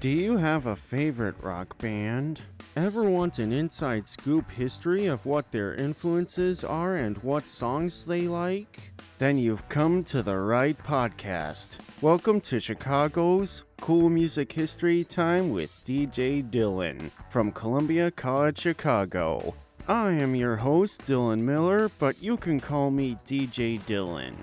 Do you have a favorite rock band? Ever want an inside scoop history of what their influences are and what songs they like? Then you've come to the right podcast. Welcome to Chicago's Cool Music History Time with DJ Dylan from Columbia College Chicago. I am your host, Dylan Miller, but you can call me DJ Dylan.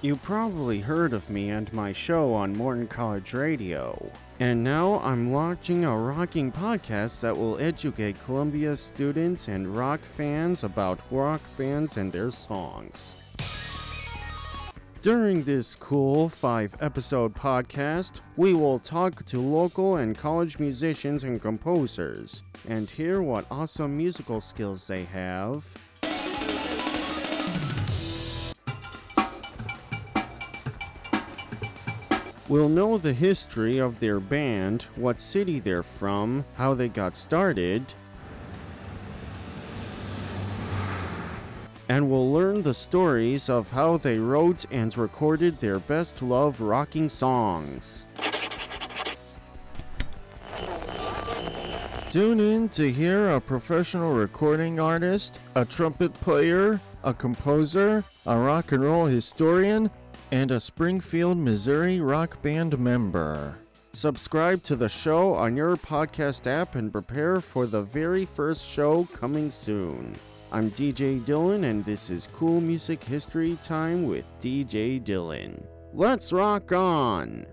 You probably heard of me and my show on Morton College Radio. And now I'm launching a rocking podcast that will educate Columbia students and rock fans about rock bands and their songs. During this cool five episode podcast, we will talk to local and college musicians and composers and hear what awesome musical skills they have. We'll know the history of their band, what city they're from, how they got started, and we'll learn the stories of how they wrote and recorded their best love rocking songs. Tune in to hear a professional recording artist, a trumpet player, a composer, a rock and roll historian, and a Springfield, Missouri rock band member. Subscribe to the show on your podcast app and prepare for the very first show coming soon. I'm DJ Dylan, and this is Cool Music History Time with DJ Dylan. Let's rock on!